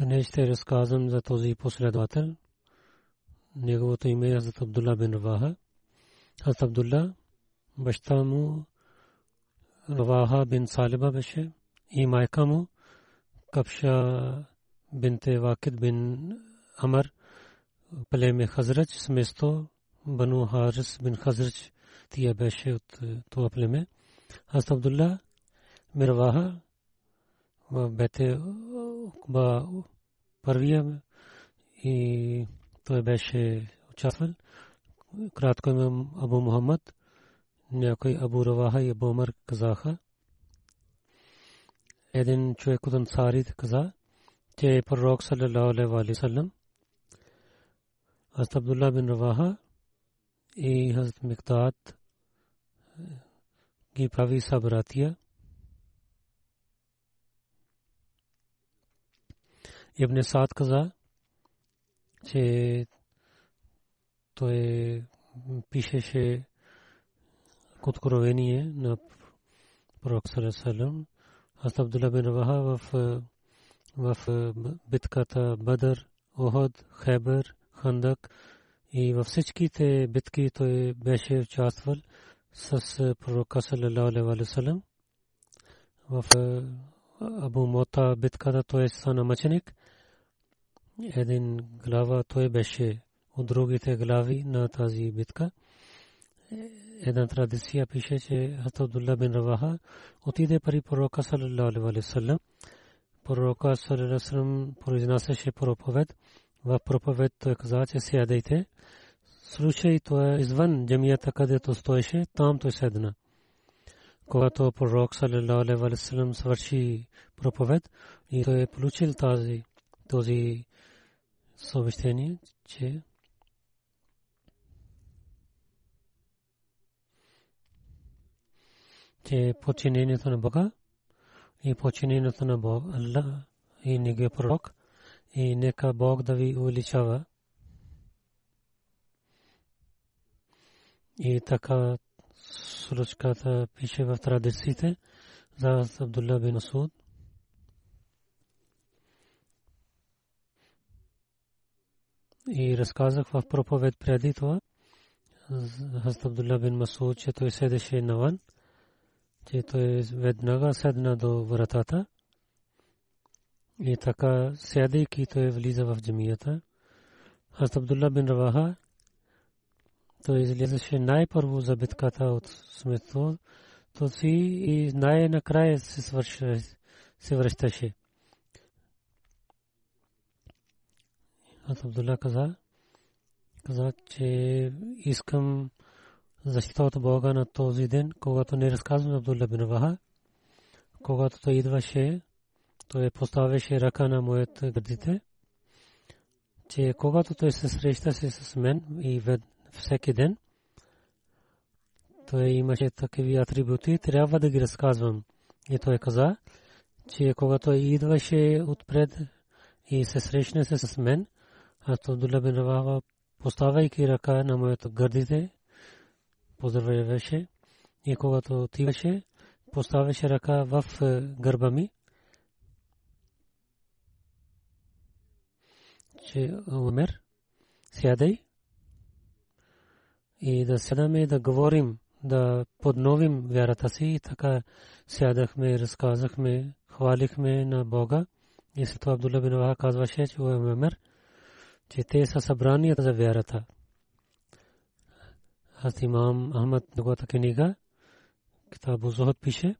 Днес ще разказвам за този последовател. Неговото име е Хазрат Абдулла бин Раваха. Хазрат Абдулла, баща му Раваха бин Салиба беше и майка му Капша бинте Вакид бин Амр племе Хазрач сместо Бану Харис бин Хазрач тия беше от това племе. Хазрат Абдулла Мирваха в бете Окба първия и той беше участвал. Кратко имам Абу Мухаммад, някой Абу Раваха и Абу Умар казаха. Един човек от Ансарите каза, че пророк саллалаху алейхи ва саллям Хазрат Абдулла бин Раваха и Хазрат Миктад ги прави събратия. Ибн Саад каза, че той пишеше откровение на пророк Салесалем. Аз Абдулла бин Раваха в, в битката Бадър, Оход, Хебър, Хандак и във всичките битки той беше участвал с пророка Салалаху алейхи вассалам. В Абу Мота битката той стана мъченик. Един глава той беше от другите глави на тази битка. Една традиция пише, че Хатабдулла бин Раваха отиде при пророка саллалаху алейхи вассалам. Пророка саллалаху алейхи вассалам произнасяше проповед. В проповед той каза, че сядайте. Случай това е извън джамията, където стоеше, там той седна когато пророк саллалаху алейхи ва саллям свърши проповед и той е получил тази този съобщение, че че починението на Бога и починението на Бог, Аллах и неговия пророк и нека Бог да ви увеличава. И така случката пише в традициите за Абдулла бин Асуд. И разказах в проповед преди това Хазрат Абдулла бин Масуд, че той седеше навън, че той веднага седна до вратата и така сядайки той влиза в джамията. Хазрат Абдулла бин Раваха той излизаше най-първо за битката от смето, то си и най-накрая се, се връщаше. Абдулла каза, каза, че искам защита от Бога на този ден, когато не разказвам Абдулла бин Ваха, когато той идваше, той поставяше ръка на моите гърдите, че когато той се среща с мен и всеки ден, той имаше такива атрибути, трябва да ги разказвам. И той каза, че когато идваше отпред и се срещне се с мен. Аз Абдулла бин Раваха, поставяйки ръка на моето гърдите, поздравяваше и когато отиваше, поставяше ръка в е, гърба ми. Че умер, сядай и да седаме да говорим, да подновим вярата си и така сядахме, разказахме, хвалихме на Бога. И след това Абдулла бин Ваха казваше, че е Умер, че те са събрани за вярата. Аз имам Ахмад неговата книга, Китабу Зохот пише,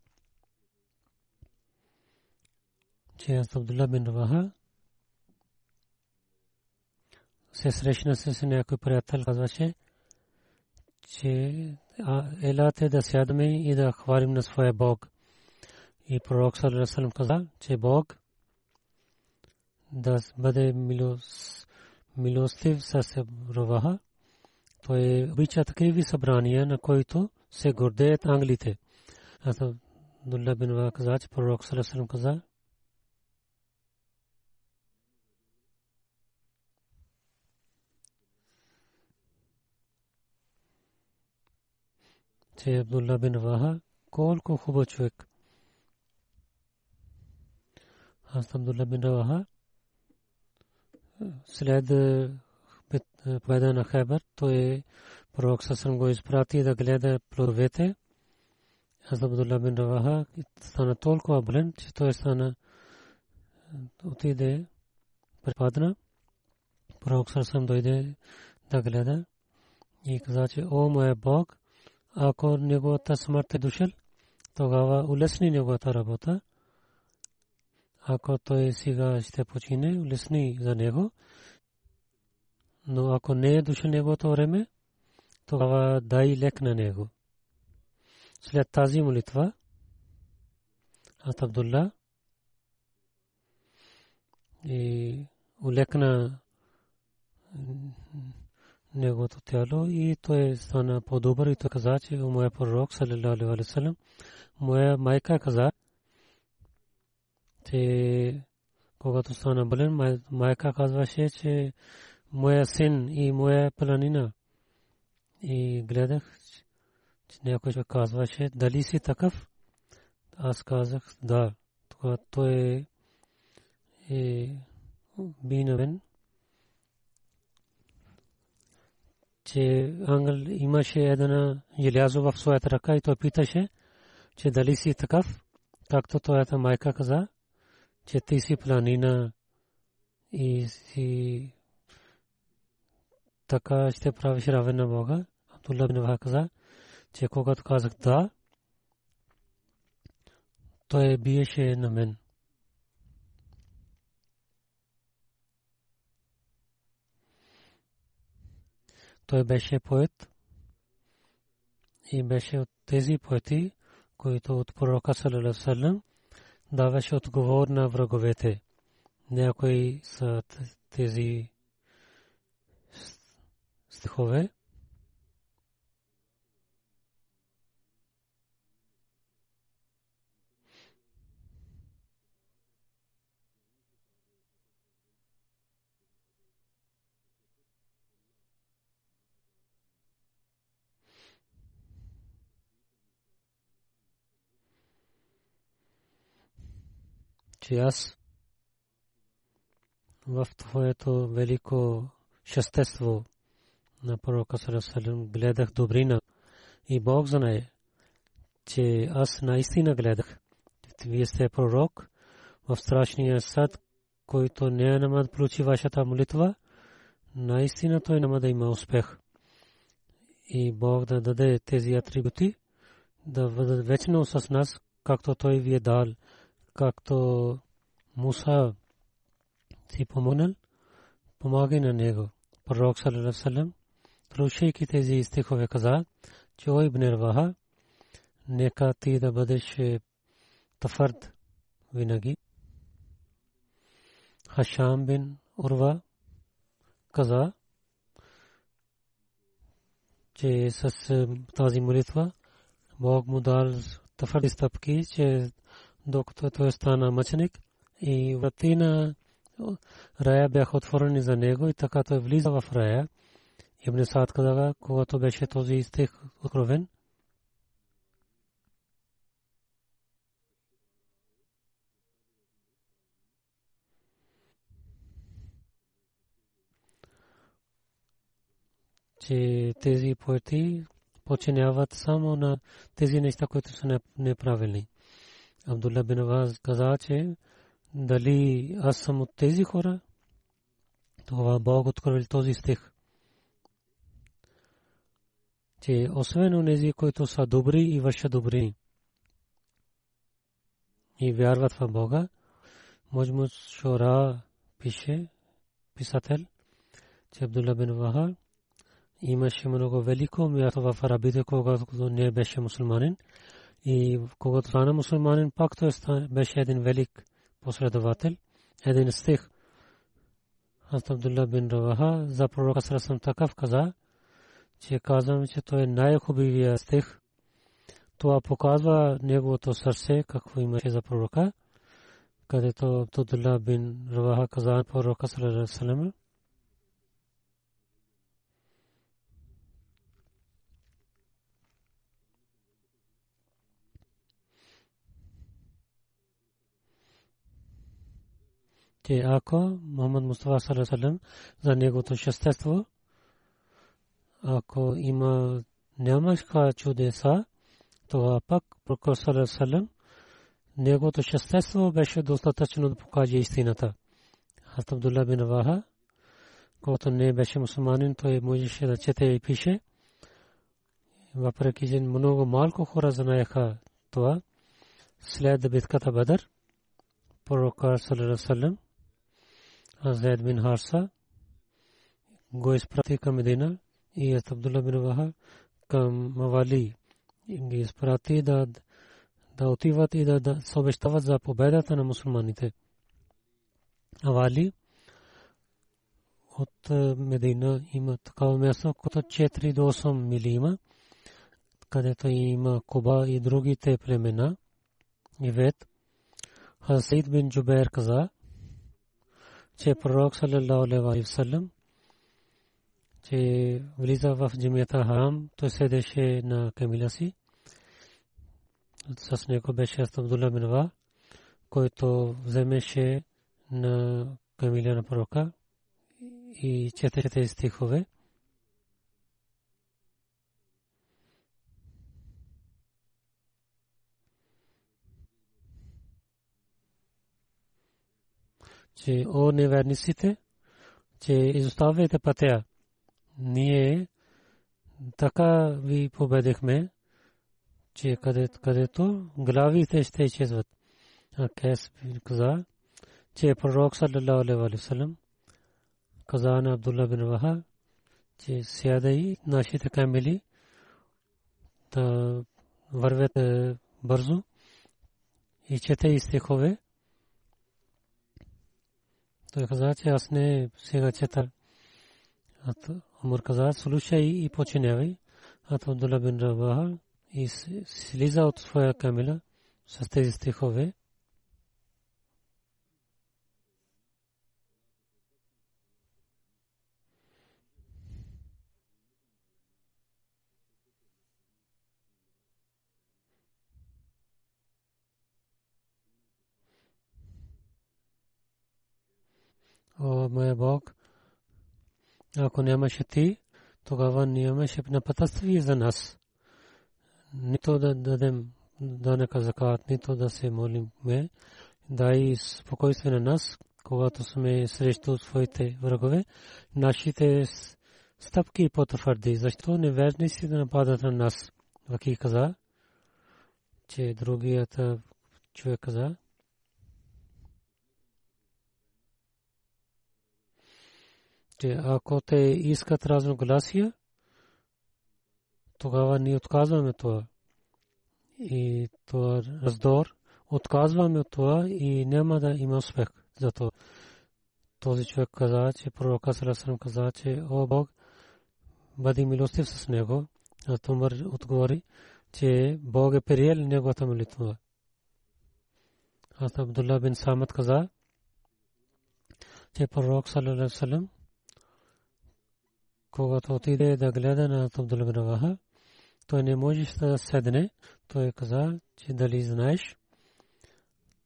че аз Абдулла бин Ваха се срещна с някой приятел, казваше, че елате да сядаме и да хвалим на своя Бог. И пророк Салерасалам каза, че Бог да бъде милостив с Роваха. Той обича такива събрания, на които се гордеят англите. Аз Абдулла бин Ва каза, че пророк Салерасалам каза, че Абдулла бин Ваха колко хубав човек. Аз Абдулла бин Ваха след победа на Хайбър, той пророк Сасан го изпрати да гледа плодовете. Аз Абдулла бин Раваха стана толкова болен, че той стана отиде препадна. Пророк Сасан дойде да гледа и каза, че о моя Бог, ако неговата смърт е дошъл, тогава улесни неговата работа. Ако той сега ще почине, улесни за него. Но ако не е дошъл неговото време, тогава дай лек на него. След тази молитва, Ат Абдулла и улекна неговото тяло и той стана по-добър и той каза, че моя пророк, салалалаху алейхи вассалам, моя майка каза, че когато стана болен, майка казваше, че моя син и моя планина. И гледах, че някой човек казваше, дали си такъв? Аз казах, да. Тогава той е бинавен че ангел имаше една желязо в своята ръка и той питаше, че дали си такъв, както твоята майка каза, че ти си планина и си така ще правиш равен на Бога. Абдулла бин Ваха каза, че когато казах да, той биеше на мен. Той беше поет и беше от тези поети, които от пророка Салалалалалалам даваше отговор на враговете. Някои са тези стихове. Че аз в твоето велико щастество на пророка Сарасалам гледах добрина и Бог знае, че аз наистина гледах. Вие сте пророк в страшния съд, който не няма да получи вашата молитва, наистина той няма да има успех. И Бог да даде тези атрибути, да бъдат вечно с нас, както той ви е дал както Муса си помогнал, помага на него. Пророк саллалаху слушайки тези стихове каза, че ой Ибн Раваха, нека ти да бъдеш твърд винаги. Хашам бин Урва каза, че с тази молитва Бог му дал твърди стъпки, че докато той стана мъченик и врати на рая бяха отворени за него и така той влиза в рая. Ибн Саад казава, когато беше този стих откровен, че тези поети починяват само на тези неща, които са неправилни. Абдулла бин Аваз каза, че дали аз съм от тези хора, това Бог открил този стих. Че освен онези, които са добри и вършат добри и вярват в Бога, Мujmus Шора пише, писател, че Абдулла бин Вахаб имаше много велико място в арабите, когато не беше мусулманин. И когато стана мусулманин, пак той беше един велик последовател. Един стих. Аз Абдулла бин Раваха за пророка Сарасам такъв каза, че казвам, че той е най-хубавия стих. Това показва неговото сърце, какво имаше за пророка, където Абдулла бин Раваха каза пророка Сарасам че ако Мухаммад Мустафа саллаллаху за неговото същество, ако има нямаха чудеса, това пак прокор саллаллаху неговото същество беше достатъчно да покаже истината. Хазрат Абдулла бин Ваха, когато не беше мусулманин, той можеше да чете и пише. Въпреки, че много малко хора знаеха това, след битката Бадър, пророк саллаллаху Зайд бин Харса го изпрати към Медина и Абдулла бин Ваха към Мавали ги изпрати да да отиват и да, да съобщават за победата на мусулманите. Авали от Медина има такава място, което 4 до 8 мили има, където има Куба и другите племена. И вет Хасид бин Джубер каза, че пророк саллаллаху алейхи васалам че влиза в джамията харам, той седеше на камила си. С него беше Абдулла бин Ва, който вземеше на камила на пророка и четеше тези стихове. Че о неверниците, че изоставяйте пътя. Ние така ви победихме, че където главите ще изчезват. А Кес каза, че пророк саллалаху алейхи ва саллям каза на Абдулла бин Ваха, че сядай нашите камили да вървят бързо и чете и стихове. Той каза, че аз не сега чета. Умар каза, слушай и починявай. Ат Абдулла бин Рабаха и слиза от своя камила с тези стихове. О моя Бог, ако нямаше ти, тогава нямаше напътствие за нас. Нито да дадем данъка закат, нито да се молим. Дай спокойствие на нас, когато сме срещу своите врагове. Нашите стъпки потвърди. Защо неверници да нападат на нас? Ваки каза, че другият човек каза, че ако те искат разногласия, тогава ние отказваме това. И това раздор, отказваме от това и няма да има успех. Зато този човек каза, че пророка Сарасарам каза, че о Бог, бъди милостив с него. А Тумър отговори, че Бог е приел неговата молитва. Аз Абдулла бин Самат каза, че пророк саллалаху когато отиде да гледа на Абдулла бин Раваха, той не можеше да седне. Той каза, че дали знаеш,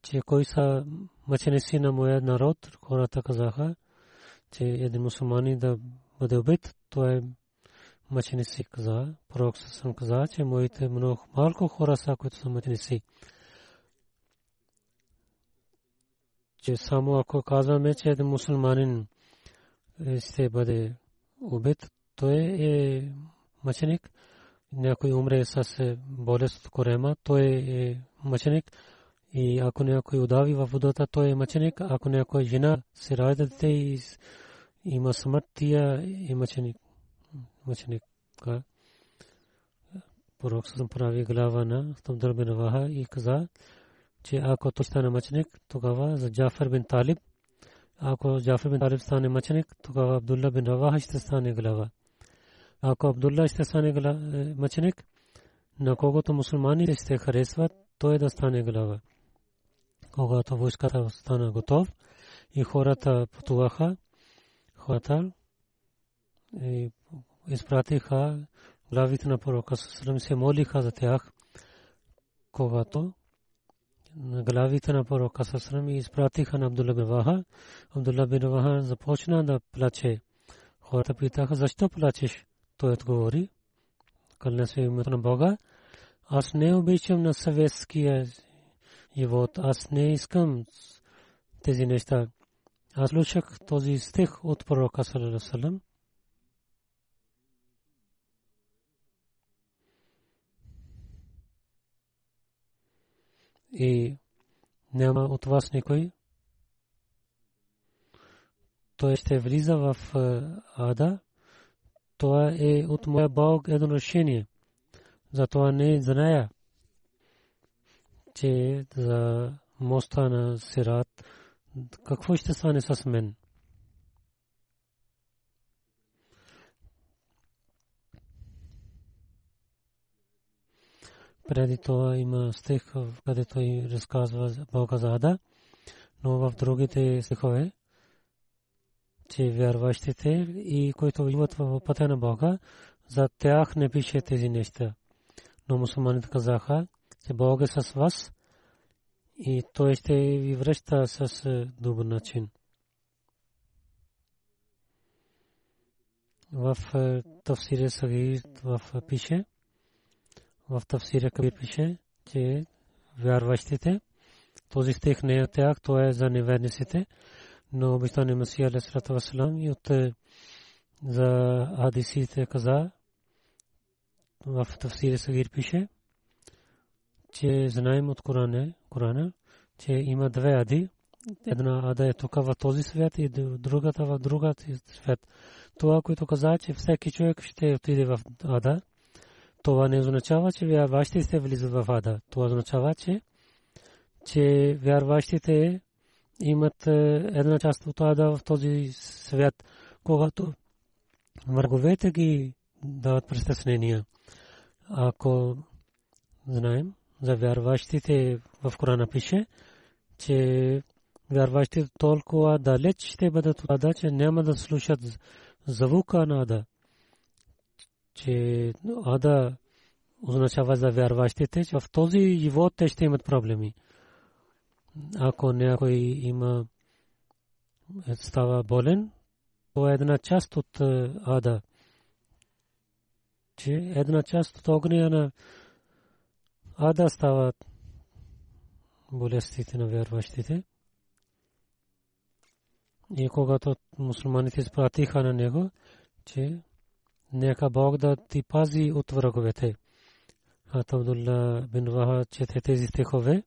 че кой са мъченици на моя народ, хората казаха, че един мусулмани да бъде убит, той е мъченици каза. Пророк съм каза, че моите много малко хора са, които са мъченици. Че само ако казваме, че един мусулманин ще бъде убит, той е мъченик. Някой умре с болест корема, той е мъченик. И ако някой удави във водата, той е мъченик. Ако някой жена се ражда дете и има смърт, тия е мъченик. Мъченик. Пророк съм прави глава на Абдул бин Ваха и каза, че ако той стане мъченик, тогава за Джафар бин Талиб, ако Джафар бин Талиб стане мъченик, тогава Абдулла бин Раваха ще стане глава. Ако Абдулла ще стане е, мъченик, на когото мусулмани ще харесват, той да стане глава когато войската стана готов и хората пътуваха, хората и изпратиха главите на пророка Сасалам се молиха за тях, когато на главите на пророка Сасалам и изпратиха на Абдулла бин Ваха. Абдулла бин Ваха започна да плаче. Хората питаха, защо плачеш? Той отговори, кълне се името на Бога. Аз не обичам на съветския живот. Аз не искам тези неща. Аз слушах този стих от пророка саллалаху И няма от вас никой. Той ще влиза в ада. Това е от моя Бог едно решение. Затова не зная че за моста на Сират, какво ще стане с мен? Преди това има стих, където той разказва Бога за Ада, но в другите стихове, че вярващите и които имат в пътя на Бога, за тях не пише тези неща. Но мусулманите казаха, че Бог е с вас и той ще ви връща с добър начин. В е, Тавсире Сагир в пише, в Тавсире Кабир пише, че вярващите, този стих не е тях, то е за неверниците, но обичтане Масия Алесрата Васалам и от за Адисите каза, в Тавсире Сагир пише, че знаем от Корана, Корана, че има две ади. Една ада е тук в този свят и другата в другата свят. Това, което каза, че всеки човек ще отиде в ада, това не означава, че вярващите влизат в ада. Това означава, че, че вярващите имат е, една част от ада в този свят, когато враговете ги дават престъпления. Ако знаем, за вярващите в Корана пише, че вярващите толкова далеч ще бъдат от Ада, че няма да слушат звука на Ада. Че Ада означава за вярващите, че в този живот те ще имат проблеми. Ако някой има става болен, то е една част от Ада. Че една част от огня на а да стават болестите на вярващите. И когато мусулманите изпратиха на него, че нека Бог да ти пази от враговете. А Абдулла бин Ваха чете тези стихове.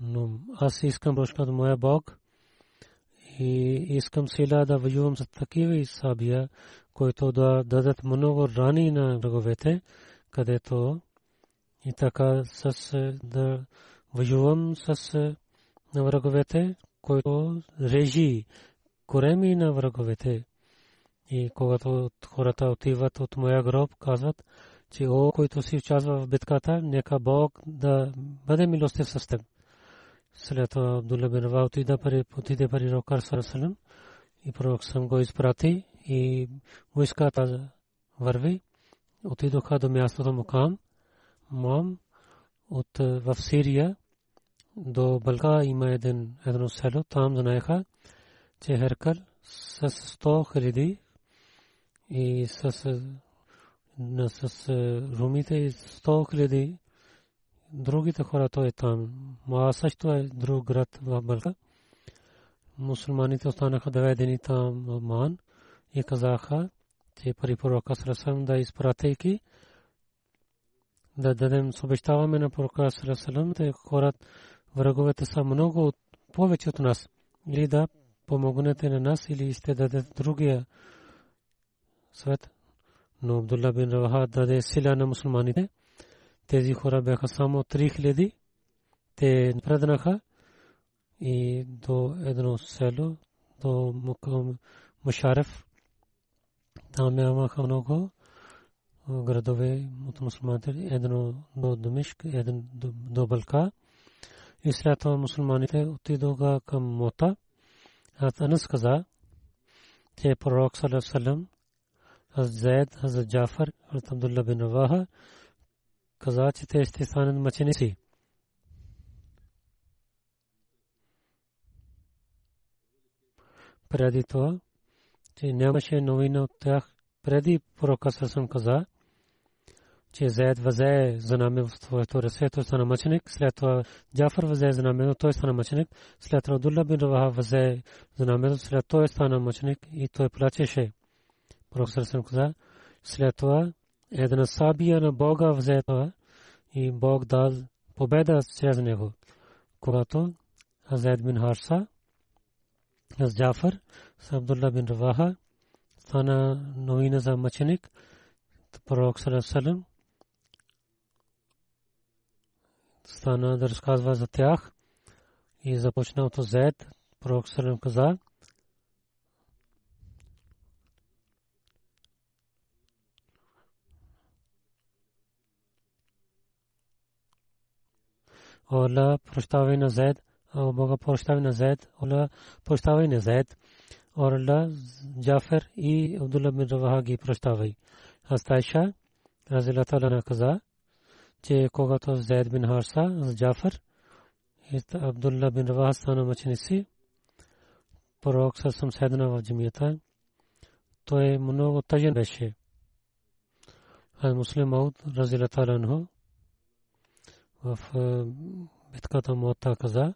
Но аз искам прошка от моя Бог и искам сила да воювам с такива и сабия, които да дадат много рани на враговете, където и така с да воювам с на враговете, които режи кореми на враговете. И когато хората отиват от моя гроб, казват, че о, който си участва в битката, нека Бог да бъде милостив с теб. След това Абдулла бин Рава отида пари, отиде пари Рокар Сарасалам и пророк съм го изпрати и войската върви. Отидоха до мястото Мукам, Муам, от в Сирия до Балка има един едно село, там знаеха, че Херкал с 100 хиляди и с, с румите и 100 хиляди другите хора той е там. Ма също е друг град в Балка. Мусулманите останаха доведени там в Ман и казаха, че пари пророка Срасам да изпратейки да дадем съобщаваме на пророка Срасалам, те хората враговете са много повече от нас. Или да помогнете на нас, или ще дадете другия свет. Но Абдулла бин Раваха даде сила на мусулманите. Тези хора бяха само 3000. Те напреднаха и до едно село, до Мушареф. Там нямаха много градове от мусулманите. Едно до Дамишк, един до Балка. И след това мусулманите отидоха към Мота. Аз Анас каза, че пророк Салам Хаз Зайд, Хаз Джафар, Хаз Абдулла бин Раваха каза, че те ще станат мъченици. Преди това, че нямаше новина от тях, преди пророка Салам каза, че Заед възе знаме в своето ръце, той стана мъченик. След това Джафар възе знаме, той стана мъченик. След това Абдулла бин Раваха възе знаме, след той стана мъченик и той плачеше. Пророк Сърсен каза, след това една сабия на Бога взе това и Бог дал победа чрез него. Когато Азед бин Харса, с Джафар, с Абдулла бин Раваха, стана новина за мъченик, пророк Сърсен стана да разказва за тях и започна от Зед. Пророк Салем каза, Ола прощавай на Зед, о Бога прощавай на Зед, Ола прощавай на Зед, Орла Джафер и Абдулла бин Раваха ги прощавай. Астайша, Разилата каза, че когато Зайд бин Харса с Джафар и Абдулла бин Равах стана мъченици, пророк съм седна в джамията. Той много тъжен беше. Аз муслим Ауд, разилата анху, в битката Муатта каза,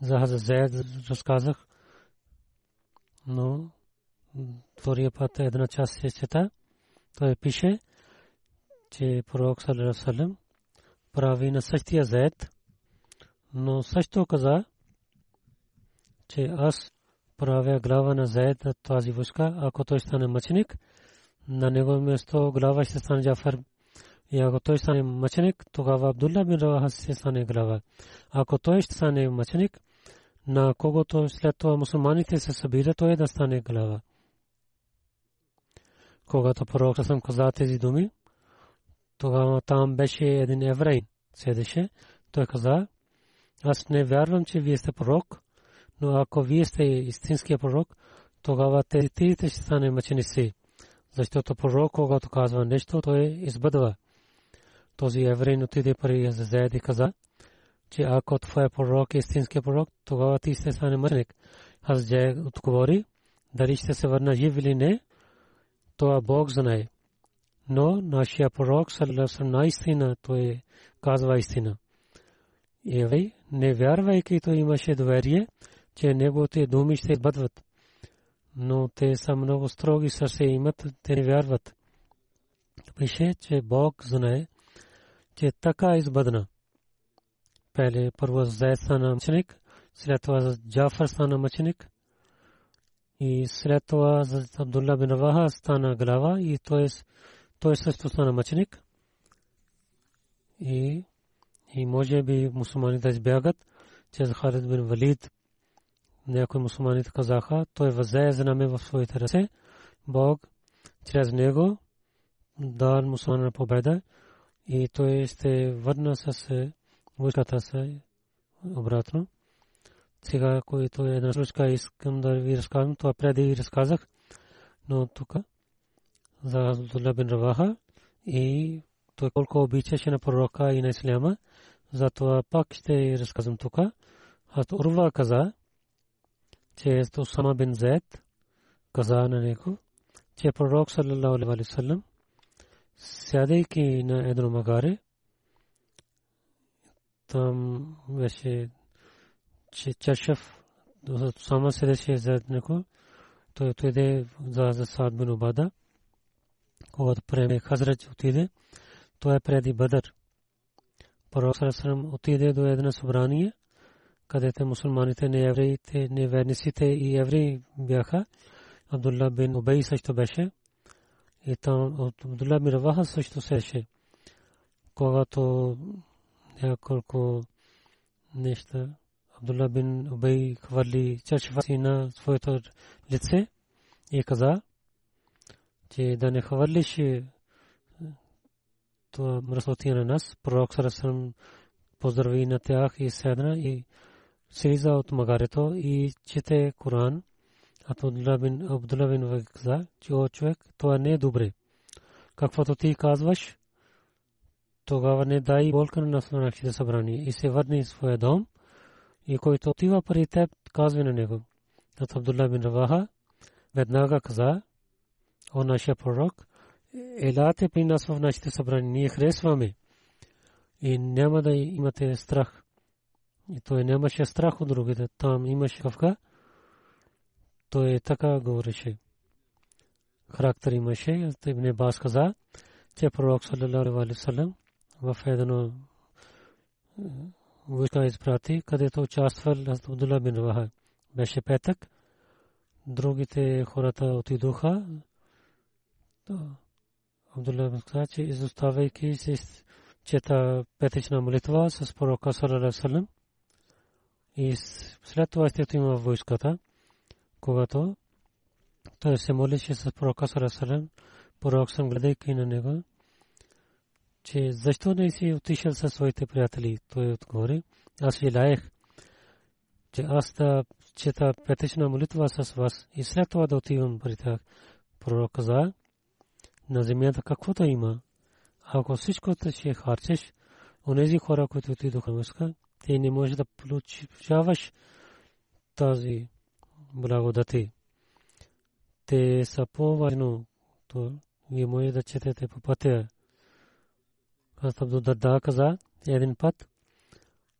за Хаза Зайд разказах, но втория път една част се чета. Той пише, че пророк Салерасалем прави на същия заед, но също каза, че аз правя глава на заед от тази войска, ако той стане мъченик, на него место глава ще стане Джафар. И ако той стане мъченик, тогава Абдулла бин Раваха ще стане глава. Ако той ще стане мъченик, на когото след това мусулманите се събират, той да стане глава. Когато пророк съм каза тези думи, тогава там беше един еврей, седеше. Той каза, аз не вярвам, че вие сте пророк, но ако вие сте истинския пророк, тогава тези трите ще стане мъченици. Защото пророк, когато казва нещо, той избъдва. Този еврей отиде при Зезед и каза, че ако твой пророк е истинския пророк, тогава ти ще стане мъченик. Аз Зе отговори, дали ще се върна жив или не, това Бог знае но нашия пророк саллалаху наистина той казва истина. Евей, не вярвайки, той имаше доверие, че неговите думи ще бъдват. Но те са много строги сърце имат, те не вярват. Пише, че Бог знае, че така избъдна. Пеле първо Зайд стана мъченик, след това за Джафар стана мъченик и след това за Абдулла бин Раваха стана глава и той, той също стана мъченик. И, и може би мусулманите избягат, че за Халид бин Валид някои мусулманите казаха, той възее знаме в своите ръце, Бог чрез него дал мусулмана победа и той ще върна с войската си обратно. Сега, който е една случка, искам да ви разказвам, това преди разказах, но тук за Абдулла бин Раваха и той колко обичаше на пророка и на исляма, затова пак ще разказвам тук. Аз Урва каза, че е Усама бин Зайд каза на него, че пророк саллалаху алейхи ва саллям сядайки на едно магаре, там беше че чашав сама седеше зад него, той отиде за за Саад бин Убада, когато преме Хазрат отиде, той е преди Бадър. Пророк Сарасарам отиде до едно събрание, където мусулманите, неевреите, неверниците и евреи бяха. Абдулла бин Убей също беше. И там от Абдулла бин Раваха също сеше. Когато няколко неща Абдулла бин Убей хвърли чашва си на своето лице и каза, че да не хвърлиш това мръсотия на нас. Пророк Сарасърм поздрави на тях и седна и слиза от магарето и чете Коран. Бин Абдулла бин каза, че о човек, това не е добре. Каквото ти казваш, тогава не дай болка на нашите събрани и се върни в своя дом и който отива при теб, казва на него. От Абдулла бин Раваха веднага каза, о нашия пророк, елате при нас в нашите събрани, ние харесваме и няма да имате страх. И той нямаше страх от другите. Там имаше кавка. Той така говореше. Характер имаше. Ибн Бас каза, че пророк саллалаху изпрати, където участвал Абдулла бин петък. Другите хората отидоха. Абдулла бин каза, че молитва с пророка саллалаху алейхи и след това ще има в войската, когато той се молише с пророка Сарасалем, пророк съм гледайки на него, че защо не си отишъл със своите приятели, той отговори, аз желаех, че аз да чета петична молитва с вас и след това да отивам при тях. Пророк каза, на земята каквото има, ако всичко ще харчеш, онези хора, които отидоха в ти не можеш да получаваш тази благодати. Те са по-важно, то вие може да четете по пътя. Аз Абдул Дарда каза един път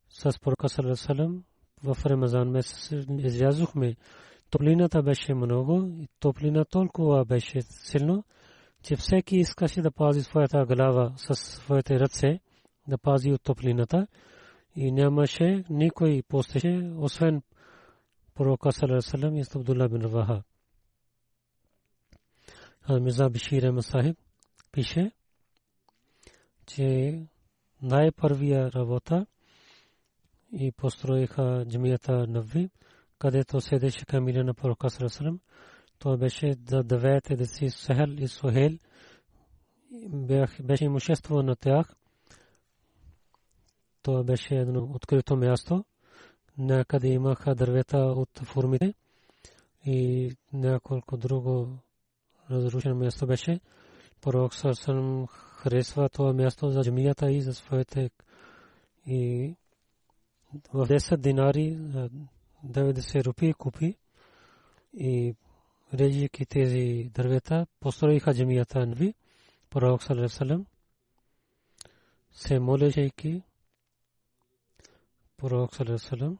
с пророка Салам в Рамазан месец излязохме. Топлината беше много и топлина толкова беше силно, че всеки искаше да пази своята глава със своите ръце, да пази от топлината и нямаше никой постеше, освен пророка Салам и Абдулла бин Раваха. Мирза Бишир Масахиб пише, че най-първия работа и построиха джамията Нави, където седеше камиля на пророка Салам. Това беше за девете деси Сахел и Сухел. Беше имущество на тях това беше едно открито място. Някъде имаха дървета от формите и няколко друго разрушено място беше. Пророк Сърсън харесва това място за джамията и за своите и в 10 динари 90 рупии купи и режики тези дървета построиха джамията Нви. Пророк Салерсалем се молеше пророк саллаллаху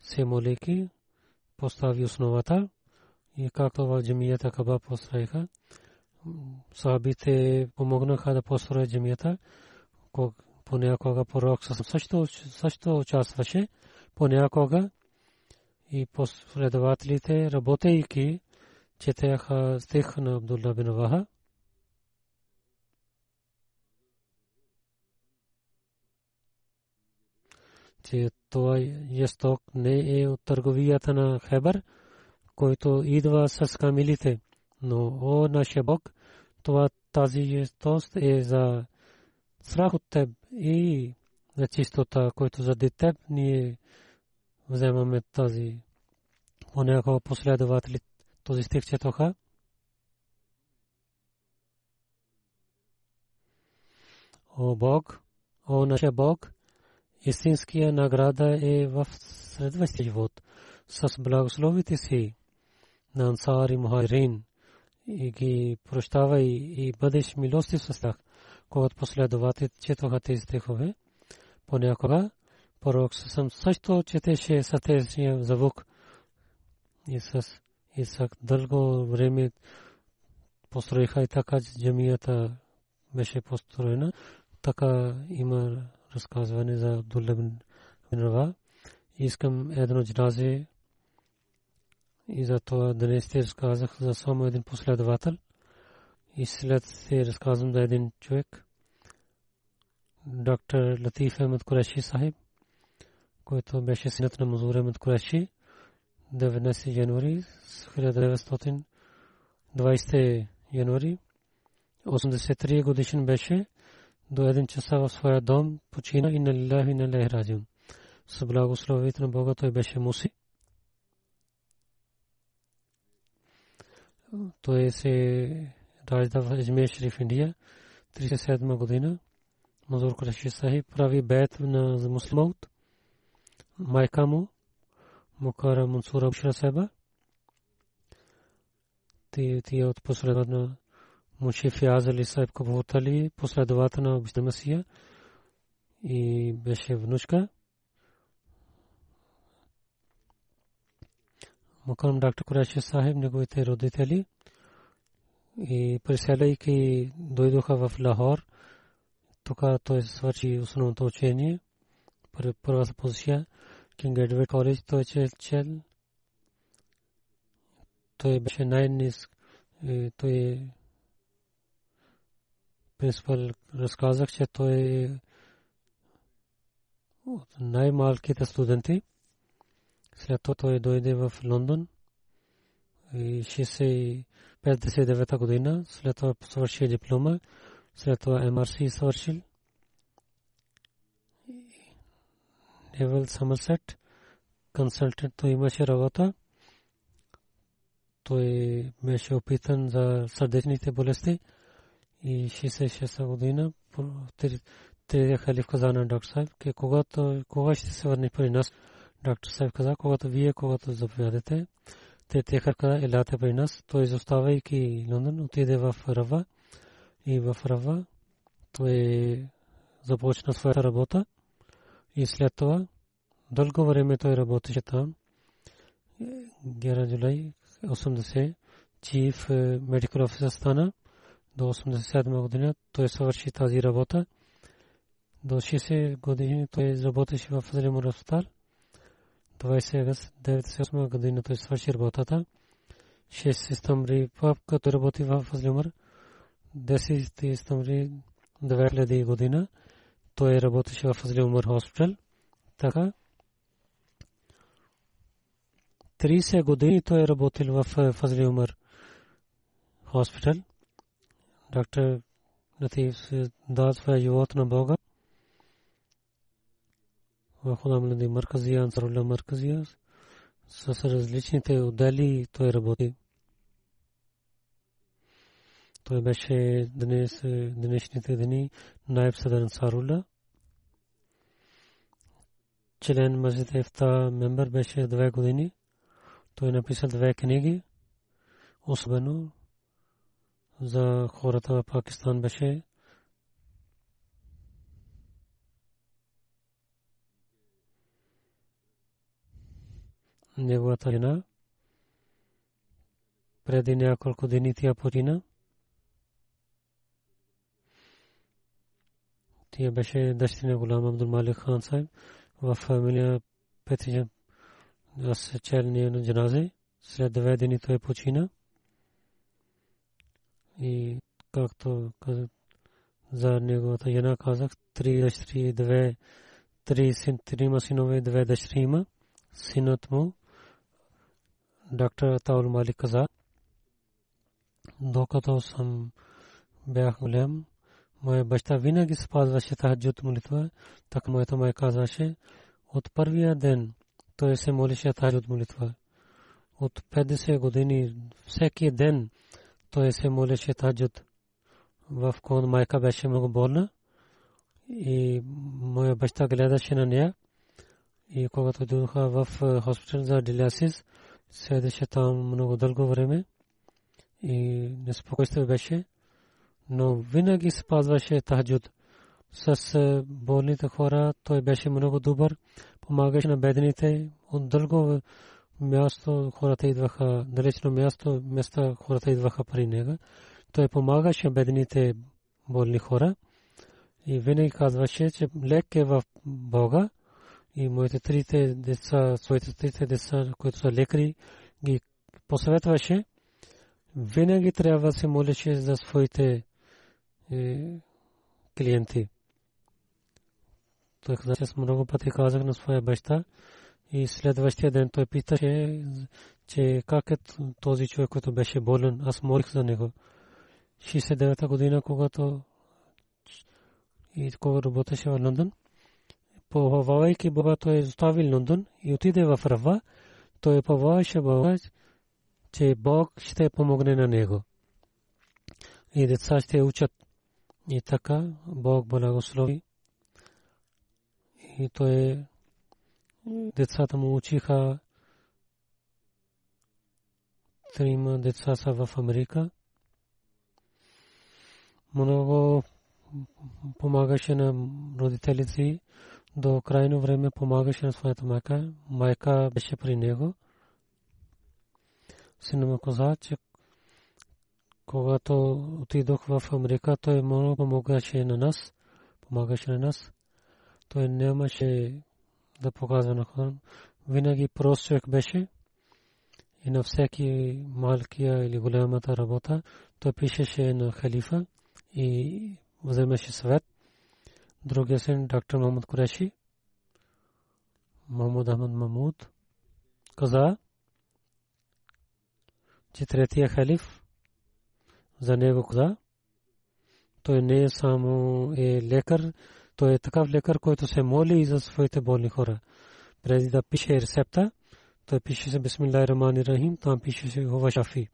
се молейки постави основата и както в джамията Каба построиха, сахабите помогнаха да построят джамията. понякога пророк също, също участваше, понякога и последователите, работейки, четяха стих на Абдулла бин Ваха. Че това есток не е от търговията на Хебър, който идва с камилите. Но, о, нашия Бог, това тази естост е за страх от теб и за чистота, който заради теб ние вземаме тази понякога последователи този стих четоха. О Бог, о нашия Бог, истинския награда е в следващия живот с благословите си на ансар и мухарин и ги прощавай и бъдеш милостив с тях. Когато последователи четоха тези стихове, понякога пророк съм също четеше с тези звук и с Исак дълго време построиха и така джамията беше построена. Така има разказване за Абдулла бин Рава. Искам едно джаназе и за това днес ти разказах за само един последовател. И след се разказвам за един човек. Доктор Латиф Ахмед Куреши Сахиб, който беше синът на Мазур Ахмед Куреши. 19 януари 1920 януари 83 годишен беше до един часа в своя дом почина и на лилахи на лехраджим. С благословието на Бога той беше муси. Той се ражда в Аджмир Шериф, Индия, 37 година. Мазур Кураши Сахиб прави бед на муслимаут. Майка му Мукара Мансура Бушра Себа. Тия от последовател на Муши Фияз Али Сайб Кабутали, последовател на Бишна Масия и беше внучка. Мукарам доктор Кураши Сахиб, неговите родители и преселяйки дойдоха в Лахор. Тук той свърши основното учение. Първата позиция King Edward College той е чел. Той беше най-ниск. Той е принципал разказах, че той е от най-малките студенти. След това той дойде в Лондон и 59 година. След това свърши диплома. След това МРС свършил. Невел Самърсет, консултант, той имаше работа. Той беше опитан за сърдечните болести и 66 година третия халиф каза на доктор Сайф, че когато кога ще се върне при нас, доктор Сайф каза, когато вие, когато заповядате, те те каза, елате при нас, той изоставайки Лондон, отиде в Рава и в Рава той започна своята работа. И след това дълго време той работеше там. Гера Джулай 80 чиф медикал офисър стана до 87 година. Той свърши тази работа. До 60 години той работеше в Фазлимур Ростар. 20 агуст 98 година той свърши работата. 6 септември пак като работи в Фазлимур. 10 септември 2000 година той работеше в Фазли Умар Хоспитал. Така. 30 години той е работил в Фазли Умар Хоспитал. Доктор Латиф дал своя живот на Бога. В Худамлади Марказия, Ансарулла Марказия с различните отдели той работи. Той беше днес, днешните дни наиб Садар Ансарула. Член Масjid Ефта мембър беше две години. Той написал две книги. Особено за хората в Пакистан беше неговата жена преди няколко дни тя почина. тя беше дъщеря голям Абдул Малик хан Сайб в фамилия Петрижан. Аз чел на джаназе. След две дни той почина. И както за неговата жена казах, три дъщери, две, три син, трима синове, две дъщери има. Синът му, доктор Таул Малик каза, докато съм бях голям, моя баща винаги спазваше таджуд молитва, така моята майка казваше, от първия ден той се молеше таджуд молитва. От 50 години всеки ден той се молеше таджуд. В кон майка беше много болна и моя баща гледаше на нея. И когато дойдоха в хоспитал за диализис, седеше там много дълго време и неспокойство беше но винаги спазваше тахджуд. С болните хора той беше много добър, помагаше на бедните. От дълго място хората идваха, далечно място, места хората идваха при него. Той помагаше бедните болни хора и винаги казваше, че лек е в Бога и моите трите деца, своите трите деца, които са лекари, ги посъветваше. Винаги трябва да се молеше за своите клиенти. Той каза, че много пъти казах на своя баща и следващия ден той питаше, че как е този човек, който беше болен. Аз молих за него. 69-та година, когато и когато работеше в Лондон, повавайки Бога, той оставил Лондон и отиде в Рава, той поваваше Бога, че Бог ще помогне на него. И деца ще учат и така Бог благослови. И той децата му учиха. Трима деца са в Америка. Много помагаше на родителите. До крайно време помагаше на своята майка. Майка беше при него. Сина му каза, че когато отидох в Америка, той много помагаше на нас. Помагаше на нас. Той нямаше да показва на хора. Винаги прост човек беше. И на всеки малкия или голямата работа той пишеше на халифа и вземеше съвет. Другия син, доктор Махмуд Куреши, Махмуд Ахмад Мамуд, каза, че третия халиф за него каза. Той не само е лекар, той е такъв лекар, който се моли и за своите болни хора. Преди да пише рецепта, той пише се Бисмилlah Рахмани Рахим, там пише се Хова Шафи.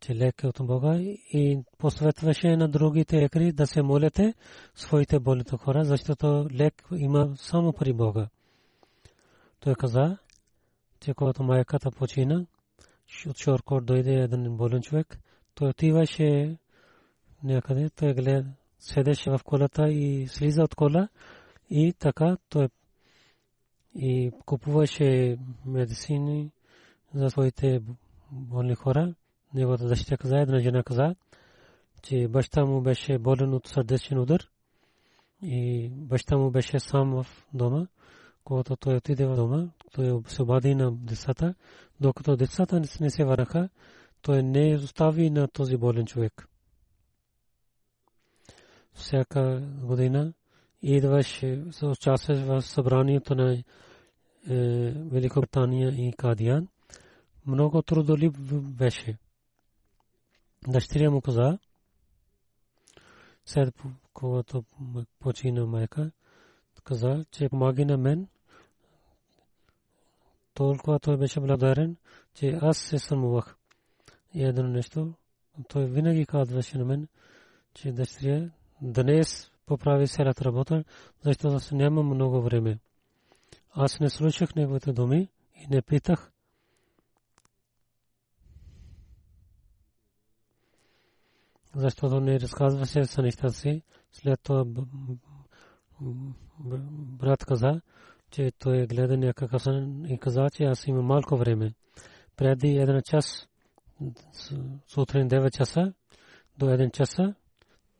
че лекар от Бога и посветваше на другите лекари да се молите своите болните хора, защото лек има само при Бога. Той каза, че когато майката почина, от Шоркот дойде един болен човек, той отиваше някъде, той гледа, седеше в колата и слиза от кола и така той и купуваше медицини за своите болни хора. Неговата дъщеря каза, една жена каза, че баща му беше болен от сърдечен удар и баща му беше сам в дома когато той отиде в дома, той се обади на децата, докато децата не се върнаха, той не остави на този болен човек. Всяка година идваше, участваше в събранието на е, Великобритания и Кадиян. Много трудолюб беше. Дъщеря му каза, след когато почина майка, каза, че помаги на мен толкова той беше благодарен, че аз се самувах. И едно нещо, той винаги казваше на мен, че дъщеря днес поправи селата работа, защото аз нямам много време. Аз не слушах неговите думи и не питах. Защото не разказваше за нещата си. След това брат каза, че той гледа някакъв сън и каза, че аз имам малко време. Преди един час, сутрин 9 часа, до един часа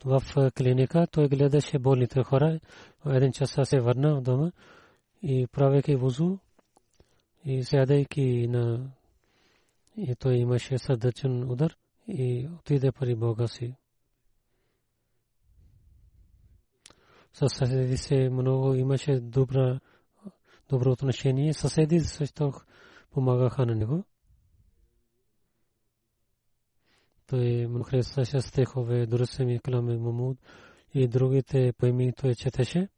в клиника. Той гледаше болните хора. Един часа се върна дома и правейки вузу и сядайки на и той имаше сърдечен удар и отиде при Бога си. Със съседи се много имаше добро отношение. Съседи също помагаха на него. Той му харесваше стихове, Дурсеми, Каламе, Мамуд и другите поеми той четеше.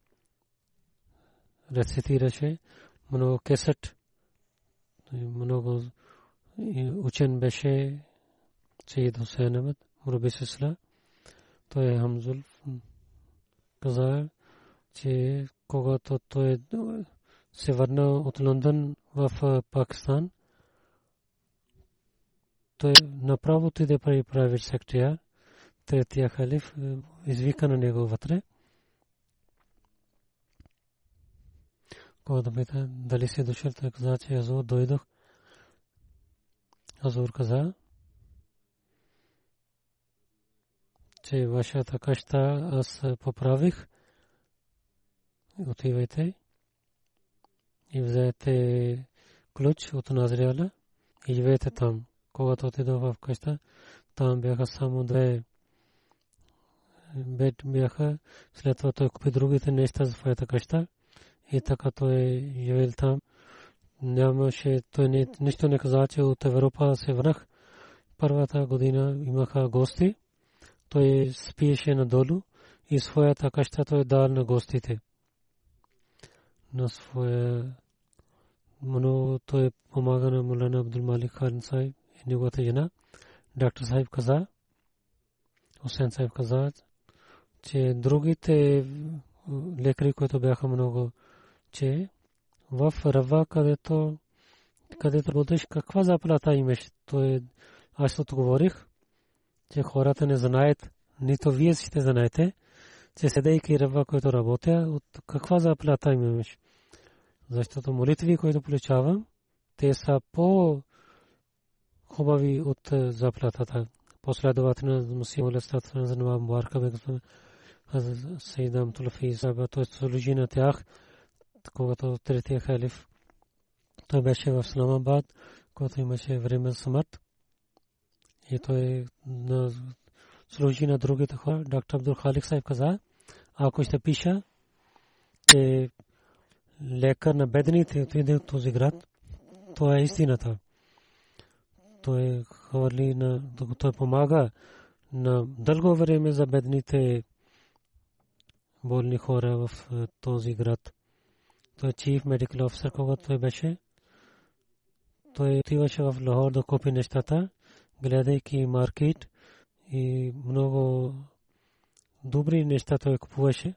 Рецитираше много кесет. Много учен беше Сейд Хусейн Ахмед, Мураби Сисла. Той е Хамзул каза, че когато той се върна от Лондон в Пакистан, той направо отиде прави правит секретар, третия халиф извика на него вътре. Когато пита дали се дошъл, той каза, че аз дойдох. Азур каза, че вашата къща аз поправих. Отивайте и взете ключ от Назриала и живеете там. Когато отидох в къща, там бяха само две бед бяха. След това той купи другите неща за своята къща и така той е живел там. Нямаше, той не, нищо не каза, че от Европа се върнах. Първата година имаха гости той спиеше надолу и своята къща той дал на гостите. На своя много той помага на Мулана Абдул Малик Хан Сайб и неговата жена. Доктор Сайб каза, Хусен Сайб каза, че другите лекари, които бяха много, че в Рава, където където бъдеш, каква заплата имаш? Той, аз отговорих, че хората не знаят, нито вие ще знаете, че седейки ръба, който работя, от каква заплата имаш. Защото молитви, които получавам, те са по хубави от заплатата. Последователно Мусим Алестат на занимава Муарка Бегсма Сейдам Тулфи Саба, той служи на тях, когато третия халиф. Той беше в Сламабад, когато имаше време за смърт и той служи на другите хора. Доктор Абдул Халик Сайб каза, ако ще пиша, че лекар на бедните отиде от този град, то е истината. Той хвърли на, той помага на дълго време за бедните болни хора в този град. Той чиф медикал офисър, когато той беше. Той отиваше в Лахор да купи нещата гледайки маркет и много добри неща той купуваше.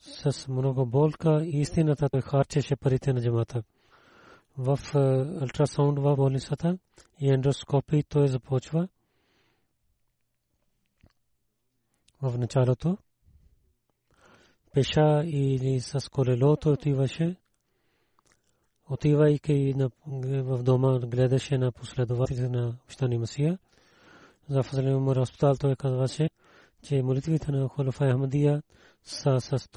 С много болка истината той харчеше парите на джамата. В ултрасаунд в болницата и ендоскопи той започва в началото. Пеша или с колело той отиваше отивайки в дома, гледаше на последователите на Общани Масия. За Фазалин Умар Аспитал той казваше, че молитвите на Холофа Ахмадия са с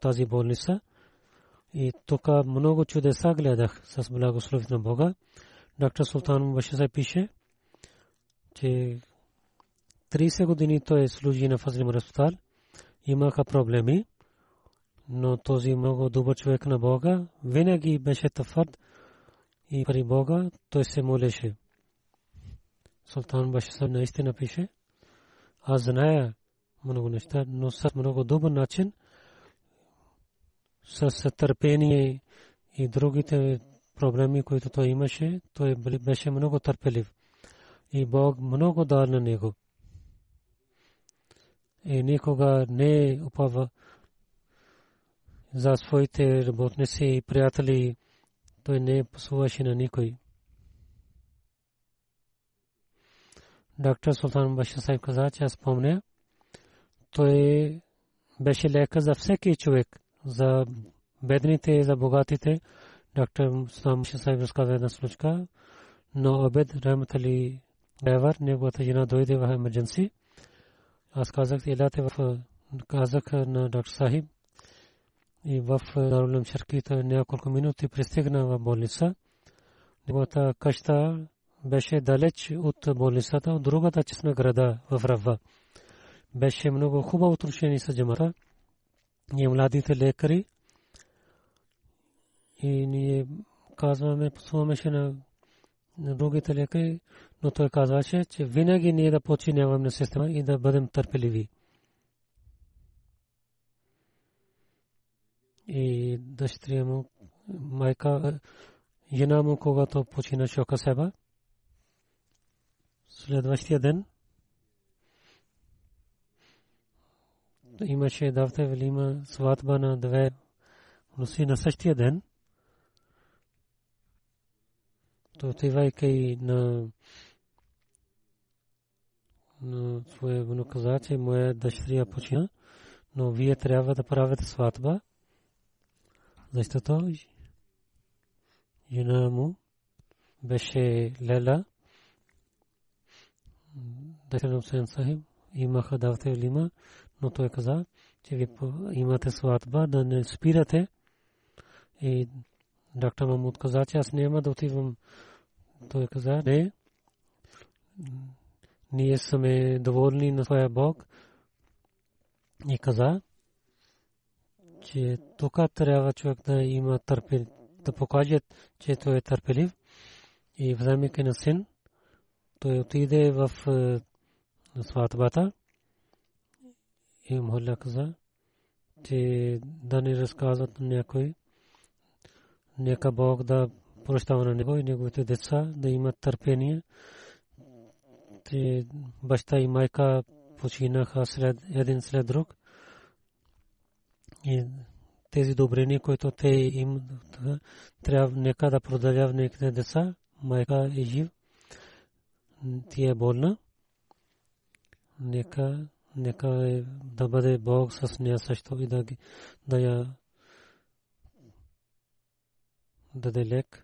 тази болница. И тук много чудеса гледах с благословите на Бога. Доктор Султан Башиса пише, че 30 години той служи на Фазлим Распитал. Имаха проблеми но този много добър човек на Бога винаги беше твърд и при Бога той се молеше. Султан Башисар наистина пише, аз зная много неща, но с много добър начин, с търпение и другите проблеми, които той имаше, той беше много търпелив. И Бог много дал на него. И никога не упава за своите работници и приятели. Той не посуваше на никой. Доктор Султан Башир Сайб каза, че аз помня, той беше лека за всеки човек, за бедните и за богатите. Доктор Башир Сайб разказа една случка, но Обед Рахматали драйвер, неговата жена дойде в емердженси. Аз казах, елате в казах на доктор Сахиб и в Дарулем Шаркита няколко минути пристигна в болница. Неговата къща беше далеч от болницата, от другата част на града в Рава. Беше много хубаво отношение с джамата. Ние младите лекари и ние казваме, посуваме на, на другите лекари, но той казваше, че винаги ние да починяваме на система и да бъдем търпеливи. И дъщеря му, майка, жена му, когато почина Шока Себа, следващия ден имаше давте велима сватба на две носи на същия ден. То отивайки на на своя внук каза, че моя дъщеря почина, но вие трябва да правите сватба, защото жена му беше Лела, дъщеря Хусейн Сахиб, имаха давте лима, но той каза, че ви имате сватба, да не спирате. И доктор Мамуд каза, че аз няма да отивам. Той каза, не, ние сме доволни на своя Бог. И каза, че тук трябва човек да има търпел, да покаже, че той е търпелив. И вземайки на син, той отиде в сватбата и Мохалля каза, че да не разказват някой. Нека Бог да прощава на него и неговите деца да имат търпение. Те баща и майка починаха след, един след друг. И тези добрини, които те им трябва нека да продължават неките деца, майка е жив, тя е болна. Нека нека да бъде Бог с нея също и да, да я даде лек.